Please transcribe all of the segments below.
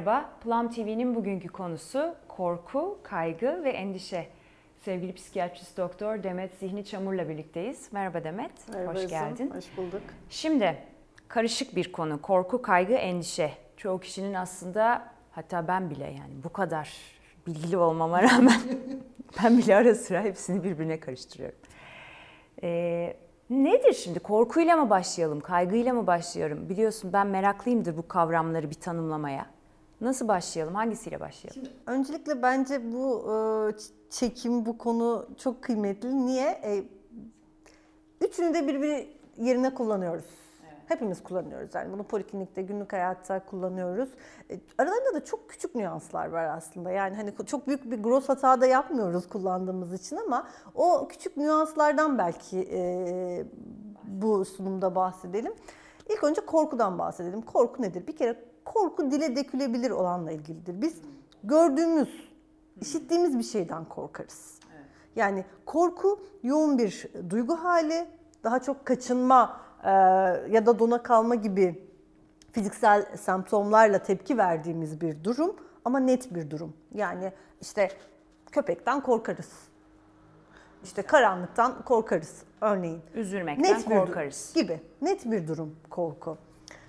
Merhaba, Plum TV'nin bugünkü konusu korku, kaygı ve endişe. Sevgili psikiyatrist doktor Demet Zihni Çamur'la birlikteyiz. Merhaba Demet, Merhaba hoş geldin. Hoş bulduk. Şimdi karışık bir konu, korku, kaygı, endişe. Çoğu kişinin aslında, hatta ben bile yani bu kadar bilgili olmama rağmen ben bile ara sıra hepsini birbirine karıştırıyorum. Ee, nedir şimdi? Korkuyla mı başlayalım, kaygıyla mı başlayalım? Biliyorsun ben meraklıyımdır bu kavramları bir tanımlamaya. Nasıl başlayalım, hangisiyle başlayalım? Öncelikle bence bu e, çekim, bu konu çok kıymetli. Niye? E, Üçünü de birbiri yerine kullanıyoruz. Hepimiz kullanıyoruz yani bunu poliklinikte, günlük hayatta kullanıyoruz. E, Aralarında da çok küçük nüanslar var aslında. Yani hani çok büyük bir gross hata da yapmıyoruz kullandığımız için ama o küçük nüanslardan belki e, bu sunumda bahsedelim. İlk önce korkudan bahsedelim. Korku nedir? Bir kere korku dile dökülebilir olanla ilgilidir. Biz gördüğümüz, işittiğimiz bir şeyden korkarız. Yani korku yoğun bir duygu hali, daha çok kaçınma e, ya da dona kalma gibi fiziksel semptomlarla tepki verdiğimiz bir durum ama net bir durum. Yani işte köpekten korkarız. İşte karanlıktan korkarız örneğin. Üzülmekten Net korkarız. gibi. Net bir durum korku.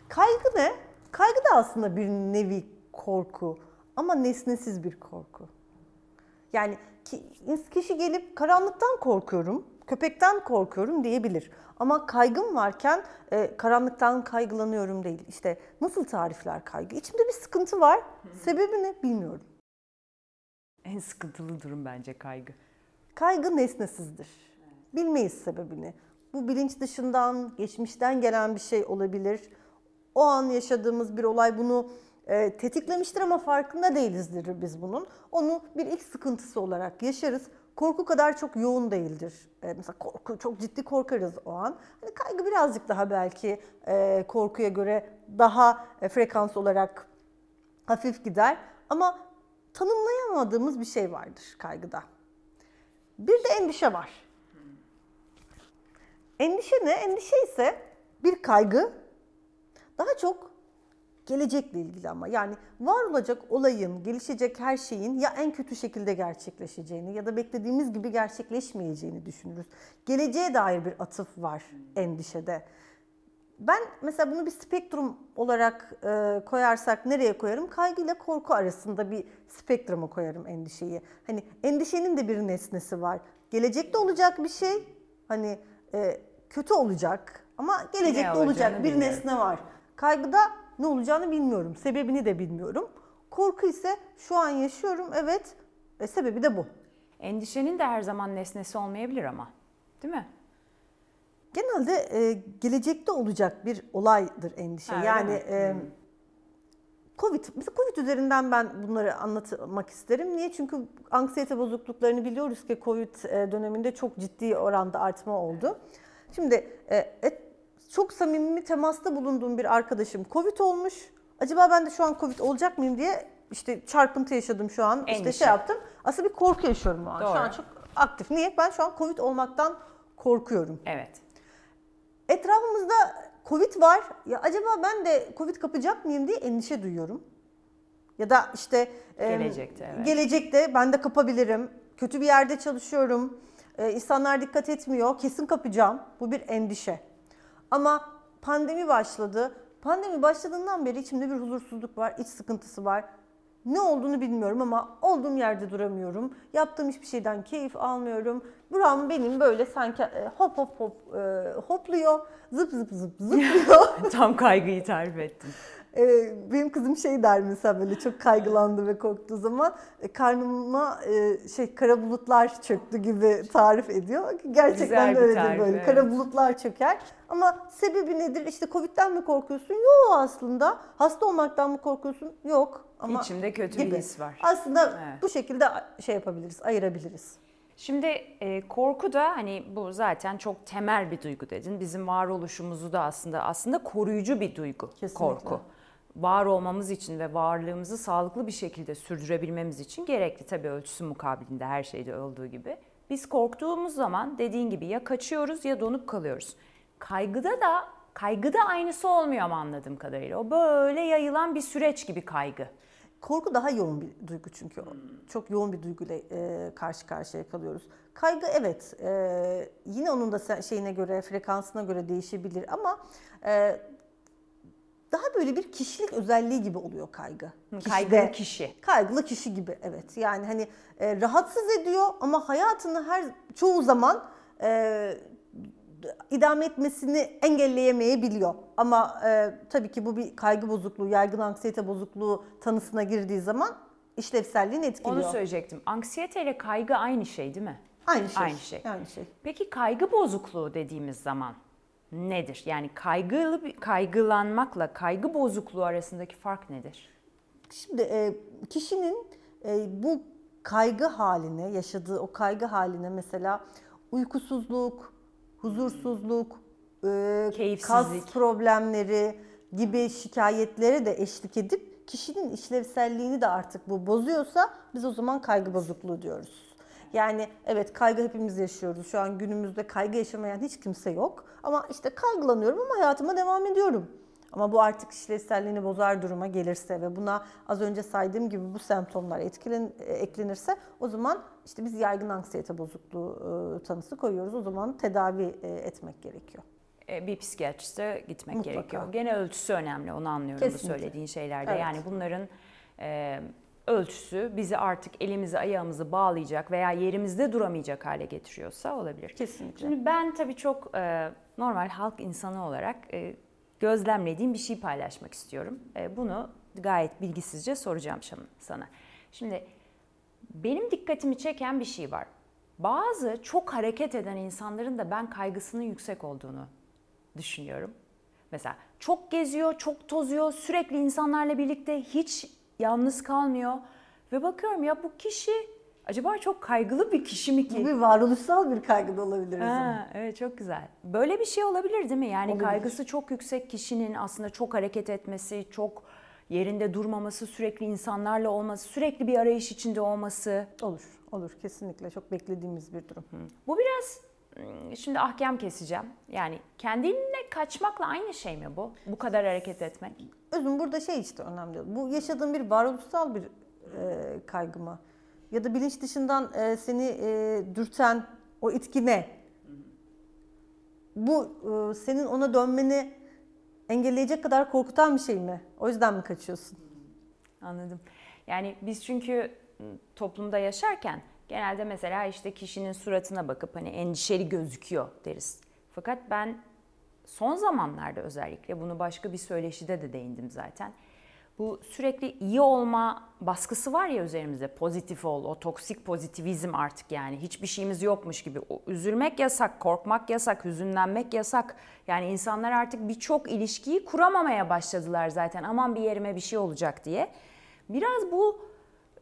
Kaygı ne? Kaygı da aslında bir nevi korku ama nesnesiz bir korku. Yani ki- kişi gelip karanlıktan korkuyorum, köpekten korkuyorum diyebilir. Ama kaygım varken e, karanlıktan kaygılanıyorum değil. İşte nasıl tarifler kaygı? İçimde bir sıkıntı var. Sebebi ne bilmiyorum. En sıkıntılı durum bence kaygı. Kaygı nesnesizdir. Bilmeyiz sebebini. Bu bilinç dışından, geçmişten gelen bir şey olabilir. O an yaşadığımız bir olay bunu e, tetiklemiştir ama farkında değilizdir biz bunun. Onu bir ilk sıkıntısı olarak yaşarız. Korku kadar çok yoğun değildir. E, mesela korku çok ciddi korkarız o an. Hani kaygı birazcık daha belki e, korkuya göre daha e, frekans olarak hafif gider. Ama tanımlayamadığımız bir şey vardır kaygıda. Bir de endişe var. Endişe ne? Endişe ise bir kaygı. Daha çok gelecekle ilgili ama yani var olacak olayın, gelişecek her şeyin ya en kötü şekilde gerçekleşeceğini ya da beklediğimiz gibi gerçekleşmeyeceğini düşünürüz. Geleceğe dair bir atıf var endişede. Ben mesela bunu bir spektrum olarak e, koyarsak nereye koyarım? Kaygı ile korku arasında bir spektruma koyarım endişeyi. Hani endişenin de bir nesnesi var. Gelecekte olacak bir şey, hani e, kötü olacak ama gelecekte olacak bir bilmiyorum. nesne var. Kaygıda ne olacağını bilmiyorum, sebebini de bilmiyorum. Korku ise şu an yaşıyorum, evet, e, sebebi de bu. Endişenin de her zaman nesnesi olmayabilir ama. Değil mi? Genelde e, gelecekte olacak bir olaydır endişe. Ha, yani e, Covid, mesela Covid üzerinden ben bunları anlatmak isterim. Niye? Çünkü anksiyete bozukluklarını biliyoruz ki Covid e, döneminde çok ciddi oranda artma oldu. Şimdi e, çok samimi temasta bulunduğum bir arkadaşım Covid olmuş. Acaba ben de şu an Covid olacak mıyım diye işte çarpıntı yaşadım şu an. İşte Endişe. şey yaptım. Aslında bir korku yaşıyorum o an. Şu Doğru. an çok aktif. Niye? Ben şu an Covid olmaktan korkuyorum. Evet. Etrafımızda Covid var. Ya acaba ben de Covid kapacak mıyım diye endişe duyuyorum. Ya da işte e, Gelecekte, evet. gelecekte ben de kapabilirim. Kötü bir yerde çalışıyorum. E, insanlar dikkat etmiyor. Kesin kapacağım. Bu bir endişe. Ama pandemi başladı. Pandemi başladığından beri içimde bir huzursuzluk var, iç sıkıntısı var. Ne olduğunu bilmiyorum ama olduğum yerde duramıyorum. Yaptığım hiçbir şeyden keyif almıyorum. Buram benim böyle sanki e, hop hop hop e, hopluyor. Zıp zıp zıp zıplıyor. Tam kaygıyı tarif ettin. Ee, benim kızım şey der mesela böyle çok kaygılandı ve korktuğu zaman e, karnıma e, şey kara bulutlar çöktü gibi tarif ediyor. Gerçekten Güzel de bir öyledir tarif, böyle. evet. Kara bulutlar çöker. Ama sebebi nedir? İşte Covid'den mi korkuyorsun? Yok aslında. Hasta olmaktan mı korkuyorsun? Yok. Ama İçimde kötü bir his var. Aslında Evet. bu şekilde şey yapabiliriz, ayırabiliriz. Şimdi e, korku da hani bu zaten çok temel bir duygu dedin. Bizim varoluşumuzu da aslında aslında koruyucu bir duygu Kesinlikle. korku. Var olmamız için ve varlığımızı sağlıklı bir şekilde sürdürebilmemiz için gerekli tabii ölçüsü mukabilinde her şeyde olduğu gibi. Biz korktuğumuz zaman dediğin gibi ya kaçıyoruz ya donup kalıyoruz. Kaygıda da kaygıda aynısı olmuyor ama anladığım kadarıyla. O böyle yayılan bir süreç gibi kaygı. Korku daha yoğun bir duygu çünkü. Çok yoğun bir duyguyla e, karşı karşıya kalıyoruz. Kaygı evet e, yine onun da şeyine göre frekansına göre değişebilir ama e, böyle bir kişilik özelliği gibi oluyor kaygı. Kaygılı Kişide. kişi. Kaygılı kişi gibi evet. Yani hani e, rahatsız ediyor ama hayatını her çoğu zaman e, idame etmesini engelleyemeyebiliyor. Ama e, tabii ki bu bir kaygı bozukluğu, yaygın anksiyete bozukluğu tanısına girdiği zaman işlevselliğini etkiliyor. Onu söyleyecektim. Anksiyete ile kaygı aynı şey değil mi? Aynı şey. Aynı şey. Aynı şey. Peki kaygı bozukluğu dediğimiz zaman nedir? Yani kaygılı kaygılanmakla kaygı bozukluğu arasındaki fark nedir? Şimdi e, kişinin e, bu kaygı haline, yaşadığı o kaygı haline mesela uykusuzluk, huzursuzluk, e, kas problemleri gibi şikayetlere de eşlik edip kişinin işlevselliğini de artık bu bozuyorsa biz o zaman kaygı bozukluğu diyoruz. Yani evet kaygı hepimiz yaşıyoruz. Şu an günümüzde kaygı yaşamayan hiç kimse yok. Ama işte kaygılanıyorum ama hayatıma devam ediyorum. Ama bu artık işlevselliğini bozar duruma gelirse ve buna az önce saydığım gibi bu semptomlar etkilen, eklenirse o zaman işte biz yaygın anksiyete bozukluğu e, tanısı koyuyoruz. O zaman tedavi e, etmek gerekiyor. E, Bir psikiyatriste gitmek Mutlaka. gerekiyor. Gene ölçüsü önemli onu anlıyorum bu Kesinlikle. söylediğin şeylerde. Evet. Yani bunların e, ölçüsü bizi artık elimizi ayağımızı bağlayacak veya yerimizde duramayacak hale getiriyorsa olabilir. Kesinlikle. Şimdi ben tabii çok e, normal halk insanı olarak e, gözlemlediğim bir şey paylaşmak istiyorum. E, bunu gayet bilgisizce soracağım sana. Şimdi benim dikkatimi çeken bir şey var. Bazı çok hareket eden insanların da ben kaygısının yüksek olduğunu düşünüyorum. Mesela çok geziyor, çok tozuyor, sürekli insanlarla birlikte hiç yalnız kalmıyor. Ve bakıyorum ya bu kişi acaba çok kaygılı bir kişi mi Bu ki? bir varoluşsal bir kaygı da olabilir o zaman. Ha, evet çok güzel. Böyle bir şey olabilir değil mi? Yani Olabilir. kaygısı çok yüksek kişinin aslında çok hareket etmesi, çok yerinde durmaması, sürekli insanlarla olması, sürekli bir arayış içinde olması. Olur, olur. Kesinlikle çok beklediğimiz bir durum. Bu biraz şimdi ahkam keseceğim. Yani kendine kaçmakla aynı şey mi bu? Bu kadar hareket etmek. Özüm burada şey işte önemli. Bu yaşadığın bir varoluşsal bir e, kaygı mı? Ya da bilinç dışından e, seni e, dürten o itki ne? Bu e, senin ona dönmeni engelleyecek kadar korkutan bir şey mi? O yüzden mi kaçıyorsun? Anladım. Yani biz çünkü m, toplumda yaşarken genelde mesela işte kişinin suratına bakıp hani endişeli gözüküyor deriz. Fakat ben son zamanlarda özellikle bunu başka bir söyleşide de değindim zaten. Bu sürekli iyi olma baskısı var ya üzerimizde pozitif ol, o toksik pozitivizm artık yani hiçbir şeyimiz yokmuş gibi. O, üzülmek yasak, korkmak yasak, hüzünlenmek yasak. Yani insanlar artık birçok ilişkiyi kuramamaya başladılar zaten aman bir yerime bir şey olacak diye. Biraz bu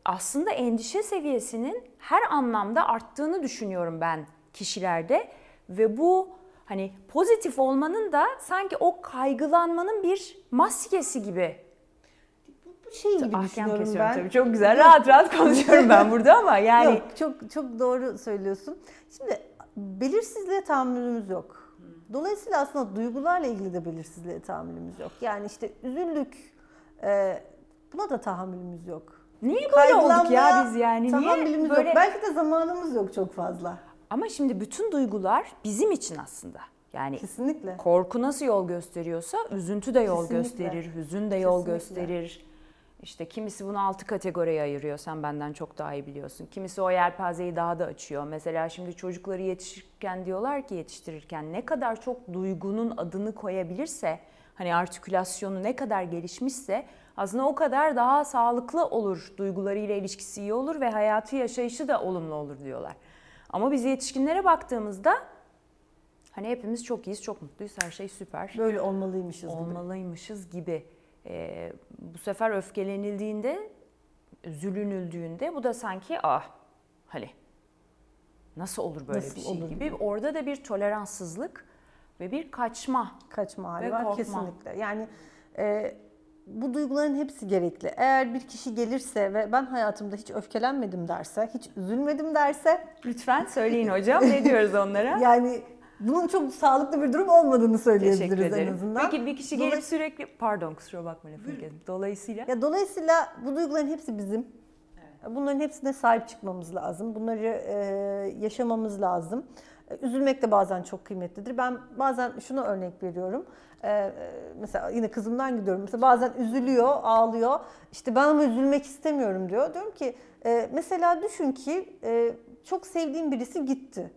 aslında endişe seviyesinin her anlamda arttığını düşünüyorum ben kişilerde ve bu hani pozitif olmanın da sanki o kaygılanmanın bir maskesi gibi. Bu şey gibi Ahkam düşünüyorum kesiyorum ben. tabii çok güzel rahat rahat konuşuyorum ben burada ama yani Yok, çok çok doğru söylüyorsun. Şimdi belirsizliğe tahammülümüz yok. Dolayısıyla aslında duygularla ilgili de belirsizliğe tahammülümüz yok. Yani işte üzüldük, e, buna da tahammülümüz yok. Niye böyle olduk ya biz yani niye Tahammülümüz böyle yok. Belki de zamanımız yok çok fazla. ama şimdi bütün duygular bizim için aslında. Yani Kesinlikle. Korku nasıl yol gösteriyorsa üzüntü de yol Kesinlikle. gösterir, hüzün de yol Kesinlikle. gösterir. İşte kimisi bunu altı kategoriye ayırıyor. Sen benden çok daha iyi biliyorsun. Kimisi o yelpazeyi daha da açıyor. Mesela şimdi çocukları yetiştirirken diyorlar ki yetiştirirken ne kadar çok duygunun adını koyabilirse, hani artikülasyonu ne kadar gelişmişse aslında o kadar daha sağlıklı olur. Duygularıyla ilişkisi iyi olur ve hayatı yaşayışı da olumlu olur diyorlar. Ama biz yetişkinlere baktığımızda Hani hepimiz çok iyiyiz, çok mutluyuz, her şey süper. Böyle olmalıymışız gibi. Olmalıymışız gibi. Ee, bu sefer öfkelenildiğinde, üzülünüldüğünde bu da sanki ah hani nasıl olur böyle Nasıl bir şey olur gibi. gibi. Orada da bir toleranssızlık ve bir kaçma. Kaçma hali var korkma. kesinlikle. Yani e, bu duyguların hepsi gerekli. Eğer bir kişi gelirse ve ben hayatımda hiç öfkelenmedim derse, hiç üzülmedim derse Lütfen söyleyin hocam ne diyoruz onlara? Yani bunun çok sağlıklı bir durum olmadığını söyleyebiliriz en azından. Peki bir kişi gelip Dolay- sürekli pardon kusura bakma lafını kestim. Dolayısıyla Ya dolayısıyla bu duyguların hepsi bizim. Bunların hepsine sahip çıkmamız lazım. Bunları e, yaşamamız lazım. E, Üzülmek de bazen çok kıymetlidir. Ben bazen şunu örnek veriyorum. E, e, mesela yine kızımdan gidiyorum. Mesela bazen üzülüyor, ağlıyor. İşte ben ama üzülmek istemiyorum diyor. Diyorum ki e, mesela düşün ki e, çok sevdiğin birisi gitti.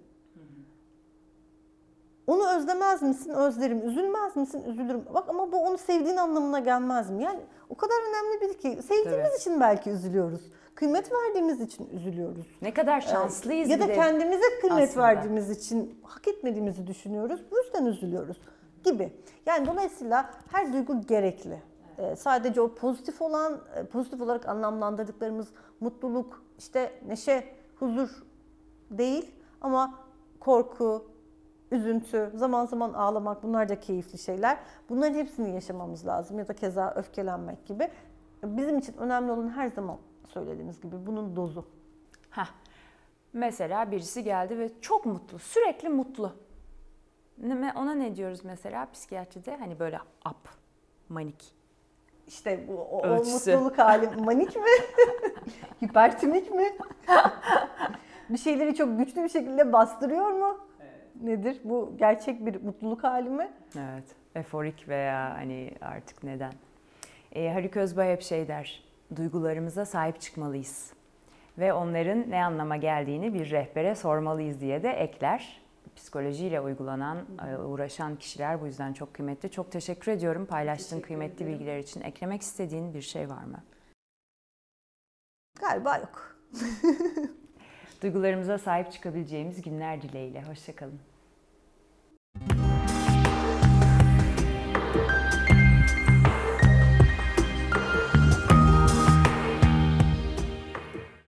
Onu özlemez misin? Özlerim. Üzülmez misin? Üzülürüm. Bak ama bu onu sevdiğin anlamına gelmez mi? Yani o kadar önemli biri ki sevdiğimiz Tabii. için belki üzülüyoruz. Kıymet verdiğimiz için üzülüyoruz. ne kadar şanslıyız ya da bir de. kendimize kıymet aslında. verdiğimiz için hak etmediğimizi düşünüyoruz. Bu yüzden üzülüyoruz gibi. Yani dolayısıyla her duygu gerekli. Ee, sadece o pozitif olan, e, pozitif olarak anlamlandırdıklarımız mutluluk, işte neşe, huzur değil ama korku, üzüntü, zaman zaman ağlamak bunlar da keyifli şeyler. Bunların hepsini yaşamamız lazım ya da keza öfkelenmek gibi. Bizim için önemli olan her zaman söylediğimiz gibi bunun dozu. Heh. Mesela birisi geldi ve çok mutlu, sürekli mutlu. Ne- Ona ne diyoruz mesela psikiyatride? Hani böyle up, manik. İşte bu o, o mutluluk hali manik mi? Hipertimik mi? bir şeyleri çok güçlü bir şekilde bastırıyor mu? Nedir? Bu gerçek bir mutluluk hali mi? Evet, eforik veya hani artık neden? Ee, Haluk Özbay hep şey der, duygularımıza sahip çıkmalıyız. Ve onların ne anlama geldiğini bir rehbere sormalıyız diye de ekler. Psikolojiyle uygulanan, e, uğraşan kişiler bu yüzden çok kıymetli. Çok teşekkür ediyorum paylaştığın kıymetli bilgiler için. Eklemek istediğin bir şey var mı? Galiba yok. Duygularımıza sahip çıkabileceğimiz günler dileğiyle. Hoşçakalın. you